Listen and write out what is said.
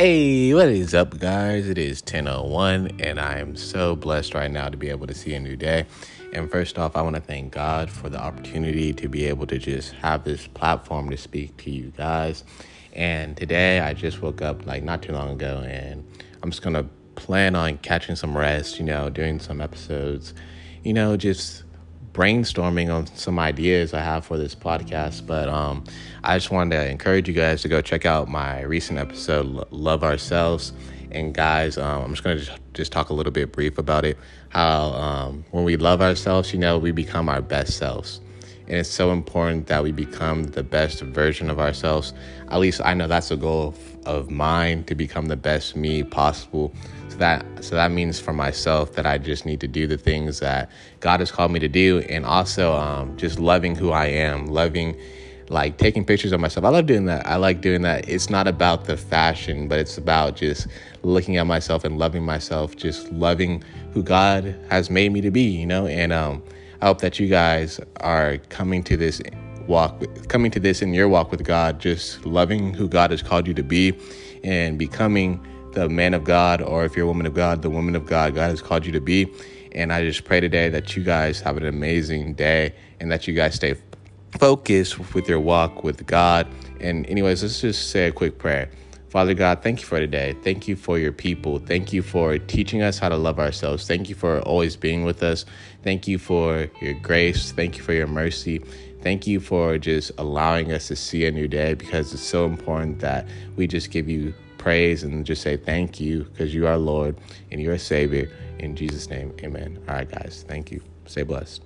Hey, what is up, guys? It is 10:01, and I am so blessed right now to be able to see a new day. And first off, I want to thank God for the opportunity to be able to just have this platform to speak to you guys. And today, I just woke up like not too long ago, and I'm just gonna plan on catching some rest. You know, doing some episodes. You know, just brainstorming on some ideas I have for this podcast. But um, I just wanted to encourage you guys to go check out my recent episode, Love Ourselves. And guys, um, I'm just going to just talk a little bit brief about it. How um, when we love ourselves, you know, we become our best selves. And it's so important that we become the best version of ourselves. At least I know that's a goal of, of mine to become the best me possible so that so that means for myself that I just need to do the things that God has called me to do, and also um, just loving who I am, loving like taking pictures of myself. I love doing that. I like doing that. It's not about the fashion, but it's about just looking at myself and loving myself, just loving who God has made me to be, you know. And um, I hope that you guys are coming to this walk, coming to this in your walk with God, just loving who God has called you to be, and becoming the man of God, or if you're a woman of God, the woman of God God has called you to be. And I just pray today that you guys have an amazing day and that you guys stay focused with your walk with God. And, anyways, let's just say a quick prayer. Father God, thank you for today. Thank you for your people. Thank you for teaching us how to love ourselves. Thank you for always being with us. Thank you for your grace. Thank you for your mercy. Thank you for just allowing us to see a new day because it's so important that we just give you praise and just say thank you because you are Lord and you are Savior. In Jesus' name, amen. All right, guys, thank you. Stay blessed.